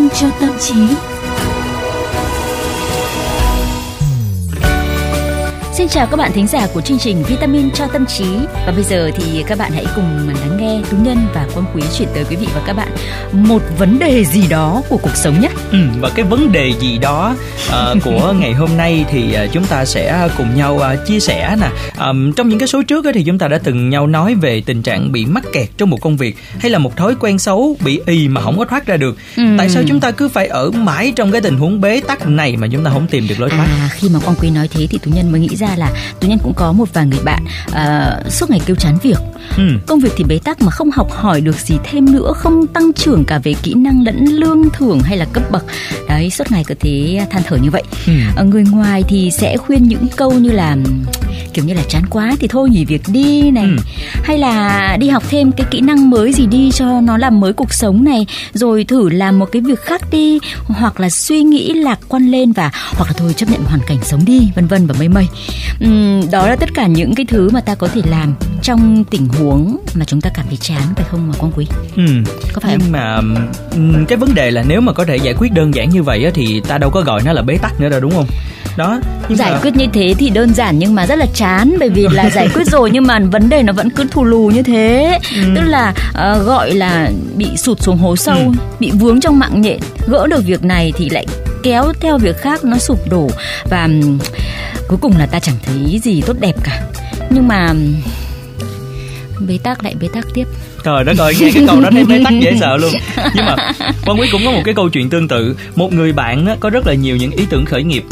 vitamin cho tâm trí. Xin chào các bạn thính giả của chương trình Vitamin cho tâm trí và bây giờ thì các bạn hãy cùng lắng nghe Tú Nhân và Quang Quý chuyển tới quý vị và các bạn một vấn đề gì đó của cuộc sống nhé. Ừ, và cái vấn đề gì đó uh, của ngày hôm nay thì uh, chúng ta sẽ cùng nhau uh, chia sẻ nè. Um, trong những cái số trước thì chúng ta đã từng nhau nói về tình trạng bị mắc kẹt trong một công việc hay là một thói quen xấu bị ì mà không có thoát ra được. Ừ. Tại sao chúng ta cứ phải ở mãi trong cái tình huống bế tắc này mà chúng ta không tìm được lối thoát? À, khi mà Quang Quý nói thế thì Tú Nhân mới nghĩ ra là tú nhân cũng có một vài người bạn uh, suốt ngày kêu chán việc ừ. công việc thì bế tắc mà không học hỏi được gì thêm nữa không tăng trưởng cả về kỹ năng lẫn lương thưởng hay là cấp bậc đấy suốt ngày cứ thế than thở như vậy ừ. uh, người ngoài thì sẽ khuyên những câu như là kiểu như là chán quá thì thôi nghỉ việc đi này ừ. hay là đi học thêm cái kỹ năng mới gì đi cho nó làm mới cuộc sống này rồi thử làm một cái việc khác đi hoặc là suy nghĩ lạc quan lên và hoặc là thôi chấp nhận hoàn cảnh sống đi vân vân và mây mây uhm, đó là tất cả những cái thứ mà ta có thể làm trong tình huống mà chúng ta cảm thấy chán phải không mà quang quý ừ. có phải nhưng không? mà cái vấn đề là nếu mà có thể giải quyết đơn giản như vậy thì ta đâu có gọi nó là bế tắc nữa đâu đúng không đó. Giải mà... quyết như thế thì đơn giản nhưng mà rất là chán bởi vì là giải quyết rồi nhưng mà vấn đề nó vẫn cứ thù lù như thế. Ừ. tức là uh, gọi là bị sụt xuống hố sâu ừ. bị vướng trong mạng nhện gỡ được việc này thì lại kéo theo việc khác nó sụp đổ. Và um, cuối cùng là ta chẳng thấy gì tốt đẹp cả. Nhưng mà bế tắc lại bế tắc tiếp. Trời đất ơi nghe cái câu đó thấy bế tắc dễ sợ luôn. Nhưng mà quan quý cũng có một cái câu chuyện tương tự. Một người bạn có rất là nhiều những ý tưởng khởi nghiệp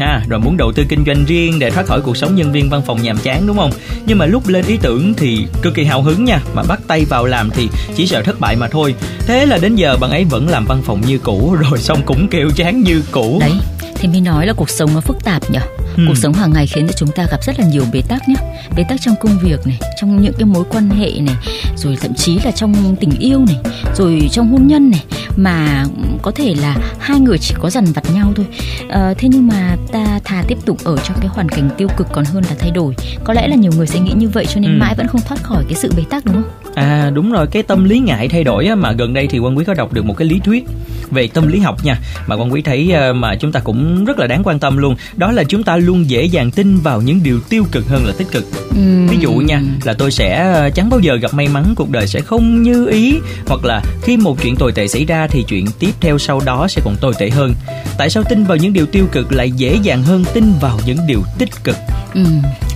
ha. Rồi muốn đầu tư kinh doanh riêng để thoát khỏi cuộc sống nhân viên văn phòng nhàm chán, đúng không? Nhưng mà lúc lên ý tưởng thì cực kỳ hào hứng nha. Mà bắt tay vào làm thì chỉ sợ thất bại mà thôi. Thế là đến giờ bạn ấy vẫn làm văn phòng như cũ, rồi xong cũng kêu chán như cũ. Đấy, thì mới nói là cuộc sống nó phức tạp nhở ừ. cuộc sống hàng ngày khiến cho chúng ta gặp rất là nhiều bế tắc nhé bế tắc trong công việc này trong những cái mối quan hệ này rồi thậm chí là trong tình yêu này rồi trong hôn nhân này mà có thể là hai người chỉ có dằn vặt nhau thôi à, thế nhưng mà ta thà tiếp tục ở trong cái hoàn cảnh tiêu cực còn hơn là thay đổi có lẽ là nhiều người sẽ nghĩ như vậy cho nên ừ. mãi vẫn không thoát khỏi cái sự bế tắc đúng không à đúng rồi cái tâm lý ngại thay đổi á, mà gần đây thì quan quý có đọc được một cái lý thuyết về tâm lý học nha mà quan quý thấy ờ, mà chúng ta cũng rất là đáng quan tâm luôn đó là chúng ta luôn dễ dàng tin vào những điều tiêu cực hơn là tích cực ừ. ví dụ nha là tôi sẽ ờ, chẳng bao giờ gặp may mắn cuộc đời sẽ không như ý hoặc là khi một chuyện tồi tệ xảy ra thì chuyện tiếp theo sau đó sẽ còn tồi tệ hơn tại sao tin vào những điều tiêu cực lại dễ dàng hơn tin vào những điều tích cực ừ.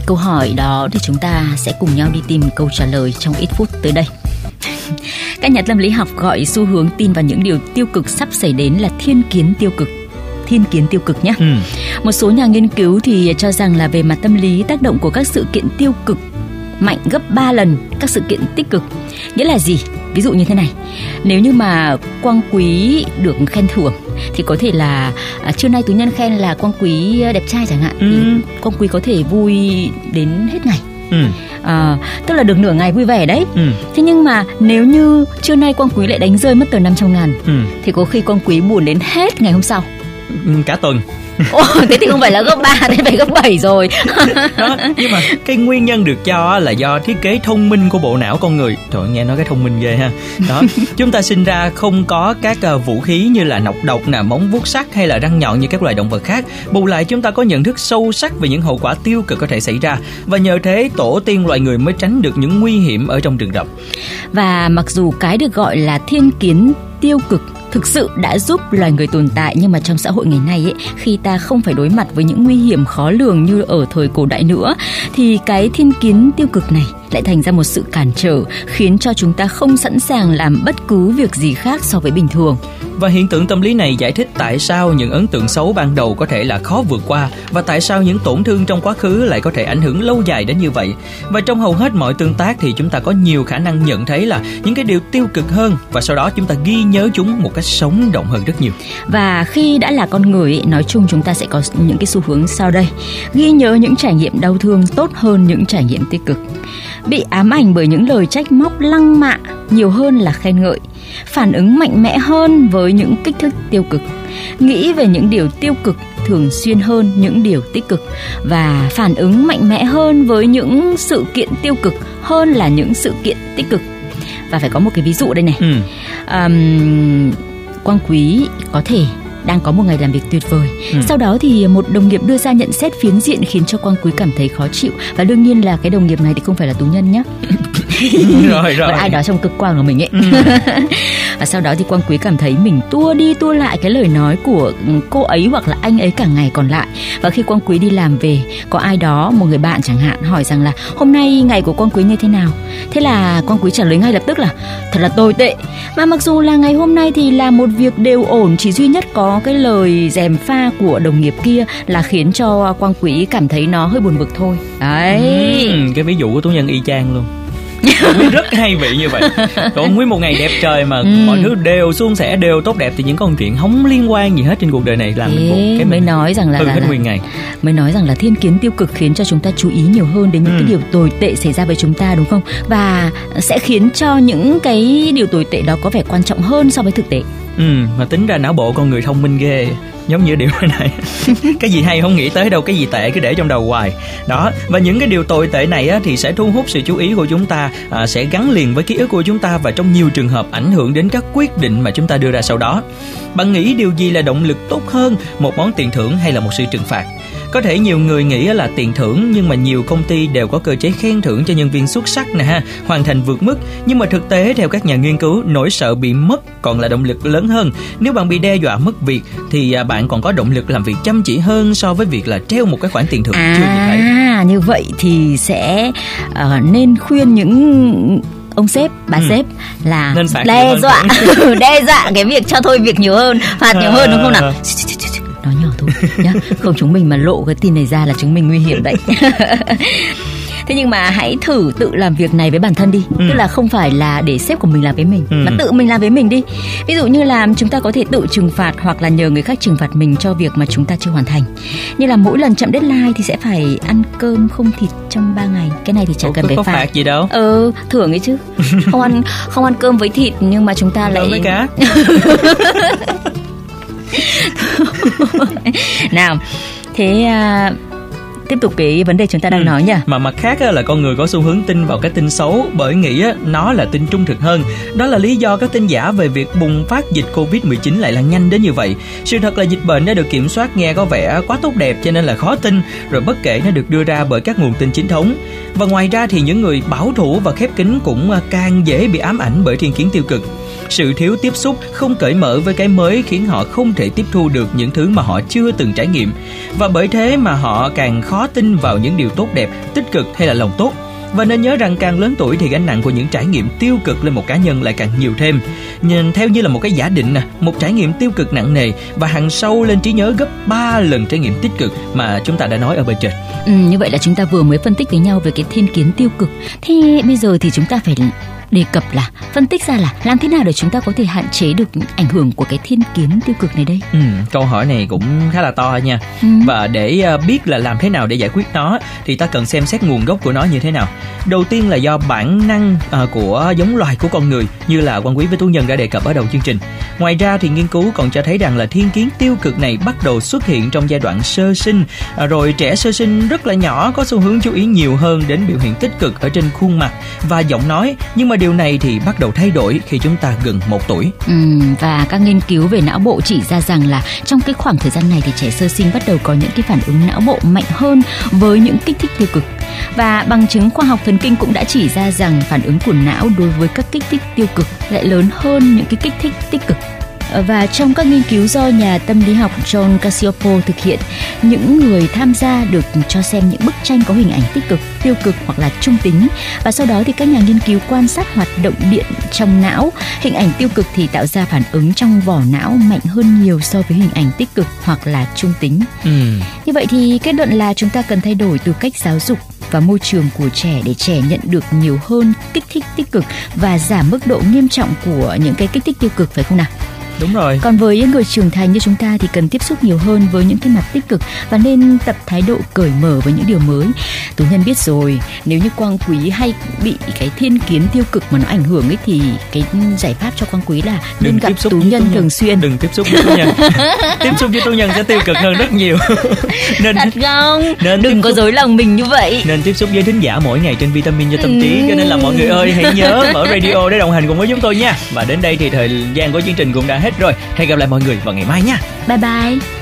Câu hỏi đó thì chúng ta sẽ cùng nhau đi tìm câu trả lời trong ít phút tới đây các nhà tâm lý học gọi xu hướng tin vào những điều tiêu cực sắp xảy đến là thiên kiến tiêu cực thiên kiến tiêu cực nhé. Ừ. Một số nhà nghiên cứu thì cho rằng là về mặt tâm lý tác động của các sự kiện tiêu cực mạnh gấp 3 lần các sự kiện tích cực. Nghĩa là gì? Ví dụ như thế này. Nếu như mà Quang Quý được khen thưởng thì có thể là à, trưa nay tú nhân khen là Quang Quý đẹp trai chẳng hạn ừ. thì Quang Quý có thể vui đến hết ngày. Ừ. À, tức là được nửa ngày vui vẻ đấy. Ừ. Thế nhưng mà nếu như trưa nay Quang Quý lại đánh rơi mất tờ 500 ngàn ừ. thì có khi Quang Quý buồn đến hết ngày hôm sau. Cả tuần. Ồ, thế thì không phải là gấp 3 thế phải gấp 7 rồi. Đó, nhưng mà cái nguyên nhân được cho là do thiết kế thông minh của bộ não con người. Trời nghe nói cái thông minh ghê ha. Đó chúng ta sinh ra không có các uh, vũ khí như là nọc độc nè móng vuốt sắc hay là răng nhọn như các loài động vật khác. Bù lại chúng ta có nhận thức sâu sắc về những hậu quả tiêu cực có thể xảy ra. Và nhờ thế tổ tiên loài người mới tránh được những nguy hiểm ở trong rừng rậm. Và mặc dù cái được gọi là thiên kiến tiêu cực thực sự đã giúp loài người tồn tại nhưng mà trong xã hội ngày nay ấy, khi ta không phải đối mặt với những nguy hiểm khó lường như ở thời cổ đại nữa, thì cái thiên kiến tiêu cực này lại thành ra một sự cản trở khiến cho chúng ta không sẵn sàng làm bất cứ việc gì khác so với bình thường và hiện tượng tâm lý này giải thích tại sao những ấn tượng xấu ban đầu có thể là khó vượt qua và tại sao những tổn thương trong quá khứ lại có thể ảnh hưởng lâu dài đến như vậy. Và trong hầu hết mọi tương tác thì chúng ta có nhiều khả năng nhận thấy là những cái điều tiêu cực hơn và sau đó chúng ta ghi nhớ chúng một cách sống động hơn rất nhiều. Và khi đã là con người nói chung chúng ta sẽ có những cái xu hướng sau đây. Ghi nhớ những trải nghiệm đau thương tốt hơn những trải nghiệm tích cực. Bị ám ảnh bởi những lời trách móc lăng mạ nhiều hơn là khen ngợi phản ứng mạnh mẽ hơn với những kích thích tiêu cực nghĩ về những điều tiêu cực thường xuyên hơn những điều tích cực và phản ứng mạnh mẽ hơn với những sự kiện tiêu cực hơn là những sự kiện tích cực và phải có một cái ví dụ đây này ừ. um, quang quý có thể đang có một ngày làm việc tuyệt vời. Ừ. Sau đó thì một đồng nghiệp đưa ra nhận xét phiến diện khiến cho Quang Quý cảm thấy khó chịu và đương nhiên là cái đồng nghiệp này thì không phải là tù nhân nhé. rồi rồi. ai đó trong cơ quan của mình ấy. Ừ. và sau đó thì Quang Quý cảm thấy mình tua đi tua lại cái lời nói của cô ấy hoặc là anh ấy cả ngày còn lại. Và khi Quang Quý đi làm về, có ai đó, một người bạn chẳng hạn hỏi rằng là hôm nay ngày của Quang Quý như thế nào? Thế là Quang Quý trả lời ngay lập tức là thật là tồi tệ. Mà mặc dù là ngày hôm nay thì là một việc đều ổn, chỉ duy nhất có cái lời dèm pha của đồng nghiệp kia là khiến cho Quang Quý cảm thấy nó hơi buồn bực thôi. Đấy. Ừ, cái ví dụ của tú nhân y chang luôn rất hay vị như vậy. Còn nguyên một ngày đẹp trời mà ừ. mọi thứ đều suôn sẻ đều tốt đẹp thì những con chuyện không liên quan gì hết trên cuộc đời này làm mình buồn. Cái mới nói rằng là, là hết nguyên ngày. mới nói rằng là thiên kiến tiêu cực khiến cho chúng ta chú ý nhiều hơn đến những ừ. cái điều tồi tệ xảy ra với chúng ta đúng không? Và sẽ khiến cho những cái điều tồi tệ đó có vẻ quan trọng hơn so với thực tế ừ mà tính ra não bộ con người thông minh ghê. Giống như điều này. Cái gì hay không nghĩ tới đâu cái gì tệ cứ để trong đầu hoài. Đó và những cái điều tồi tệ này á, thì sẽ thu hút sự chú ý của chúng ta à, sẽ gắn liền với ký ức của chúng ta và trong nhiều trường hợp ảnh hưởng đến các quyết định mà chúng ta đưa ra sau đó. Bạn nghĩ điều gì là động lực tốt hơn một món tiền thưởng hay là một sự trừng phạt? Có thể nhiều người nghĩ là tiền thưởng nhưng mà nhiều công ty đều có cơ chế khen thưởng cho nhân viên xuất sắc nè ha, hoàn thành vượt mức. Nhưng mà thực tế theo các nhà nghiên cứu, nỗi sợ bị mất còn là động lực lớn hơn. Nếu bạn bị đe dọa mất việc thì à, bạn còn có động lực làm việc chăm chỉ hơn so với việc là treo một cái khoản tiền thưởng à, chưa nhìn thấy. À như vậy thì sẽ uh, nên khuyên những ông sếp bà ừ. sếp là đe dọa đe dọa cái việc cho thôi việc nhiều hơn phạt nhiều hơn đúng không nào nói nhỏ thôi nhá. Không chúng mình mà lộ cái tin này ra là chúng mình nguy hiểm đấy. Thế nhưng mà hãy thử tự làm việc này với bản thân đi. Ừ. tức là không phải là để sếp của mình làm với mình ừ. mà tự mình làm với mình đi. Ví dụ như là chúng ta có thể tự trừng phạt hoặc là nhờ người khác trừng phạt mình cho việc mà chúng ta chưa hoàn thành. Như là mỗi lần chậm deadline thì sẽ phải ăn cơm không thịt trong 3 ngày. Cái này thì chẳng Ủa, cần phải phạt. phạt gì đâu. Ừ thưởng ấy chứ. Không ăn không ăn cơm với thịt nhưng mà chúng ta lại với cá nào thế à, tiếp tục cái vấn đề chúng ta đang ừ. nói nha. Mà mặt khác là con người có xu hướng tin vào cái tin xấu bởi nghĩ nó là tin trung thực hơn. Đó là lý do các tin giả về việc bùng phát dịch covid 19 lại là nhanh đến như vậy. Sự thật là dịch bệnh đã được kiểm soát nghe có vẻ quá tốt đẹp cho nên là khó tin rồi bất kể nó được đưa ra bởi các nguồn tin chính thống. Và ngoài ra thì những người bảo thủ và khép kín cũng càng dễ bị ám ảnh bởi thiên kiến tiêu cực sự thiếu tiếp xúc không cởi mở với cái mới khiến họ không thể tiếp thu được những thứ mà họ chưa từng trải nghiệm. Và bởi thế mà họ càng khó tin vào những điều tốt đẹp tích cực hay là lòng tốt. Và nên nhớ rằng càng lớn tuổi thì gánh nặng của những trải nghiệm tiêu cực lên một cá nhân lại càng nhiều thêm. Nhìn theo như là một cái giả định nè một trải nghiệm tiêu cực nặng nề và hằng sâu lên trí nhớ gấp 3 lần trải nghiệm tích cực mà chúng ta đã nói ở bên trên. Ừ, như vậy là chúng ta vừa mới phân tích với nhau về cái thiên kiến tiêu cực. Thế bây giờ thì chúng ta phải đề cập là phân tích ra là làm thế nào để chúng ta có thể hạn chế được những ảnh hưởng của cái thiên kiến tiêu cực này đây? Ừ, câu hỏi này cũng khá là to nha. Ừ. và để uh, biết là làm thế nào để giải quyết nó thì ta cần xem xét nguồn gốc của nó như thế nào. Đầu tiên là do bản năng uh, của giống loài của con người như là quan quý với tú nhân đã đề cập ở đầu chương trình. Ngoài ra thì nghiên cứu còn cho thấy rằng là thiên kiến tiêu cực này bắt đầu xuất hiện trong giai đoạn sơ sinh. Uh, rồi trẻ sơ sinh rất là nhỏ có xu hướng chú ý nhiều hơn đến biểu hiện tích cực ở trên khuôn mặt và giọng nói nhưng mà điều này thì bắt đầu thay đổi khi chúng ta gần một tuổi. Ừ, và các nghiên cứu về não bộ chỉ ra rằng là trong cái khoảng thời gian này thì trẻ sơ sinh bắt đầu có những cái phản ứng não bộ mạnh hơn với những kích thích tiêu cực. Và bằng chứng khoa học thần kinh cũng đã chỉ ra rằng phản ứng của não đối với các kích thích tiêu cực lại lớn hơn những cái kích thích tích cực và trong các nghiên cứu do nhà tâm lý học John Cacioppo thực hiện, những người tham gia được cho xem những bức tranh có hình ảnh tích cực, tiêu cực hoặc là trung tính và sau đó thì các nhà nghiên cứu quan sát hoạt động điện trong não. Hình ảnh tiêu cực thì tạo ra phản ứng trong vỏ não mạnh hơn nhiều so với hình ảnh tích cực hoặc là trung tính. Ừ. Như vậy thì kết luận là chúng ta cần thay đổi từ cách giáo dục và môi trường của trẻ để trẻ nhận được nhiều hơn kích thích tích cực và giảm mức độ nghiêm trọng của những cái kích thích tiêu cực phải không nào? Đúng rồi. Còn với những người trưởng thành như chúng ta thì cần tiếp xúc nhiều hơn với những cái mặt tích cực và nên tập thái độ cởi mở với những điều mới. Tú nhân biết rồi nếu như quang quý hay bị cái thiên kiến tiêu cực mà nó ảnh hưởng ấy thì cái giải pháp cho quang quý là nên gặp tú nhân, nhân. thường xuyên. Đừng tiếp xúc với tú nhân. Tiếp xúc với tú nhân sẽ tiêu cực hơn rất nhiều. Nên thật không? nên đừng có dối lòng mình như vậy. Nên tiếp xúc với thính giả mỗi ngày trên vitamin cho tâm trí cho nên là mọi người ơi hãy nhớ mở radio để đồng hành cùng với chúng tôi nha. Và đến đây thì thời gian của chương trình cũng đã hết rồi. Hẹn gặp lại mọi người vào ngày mai nha. Bye bye.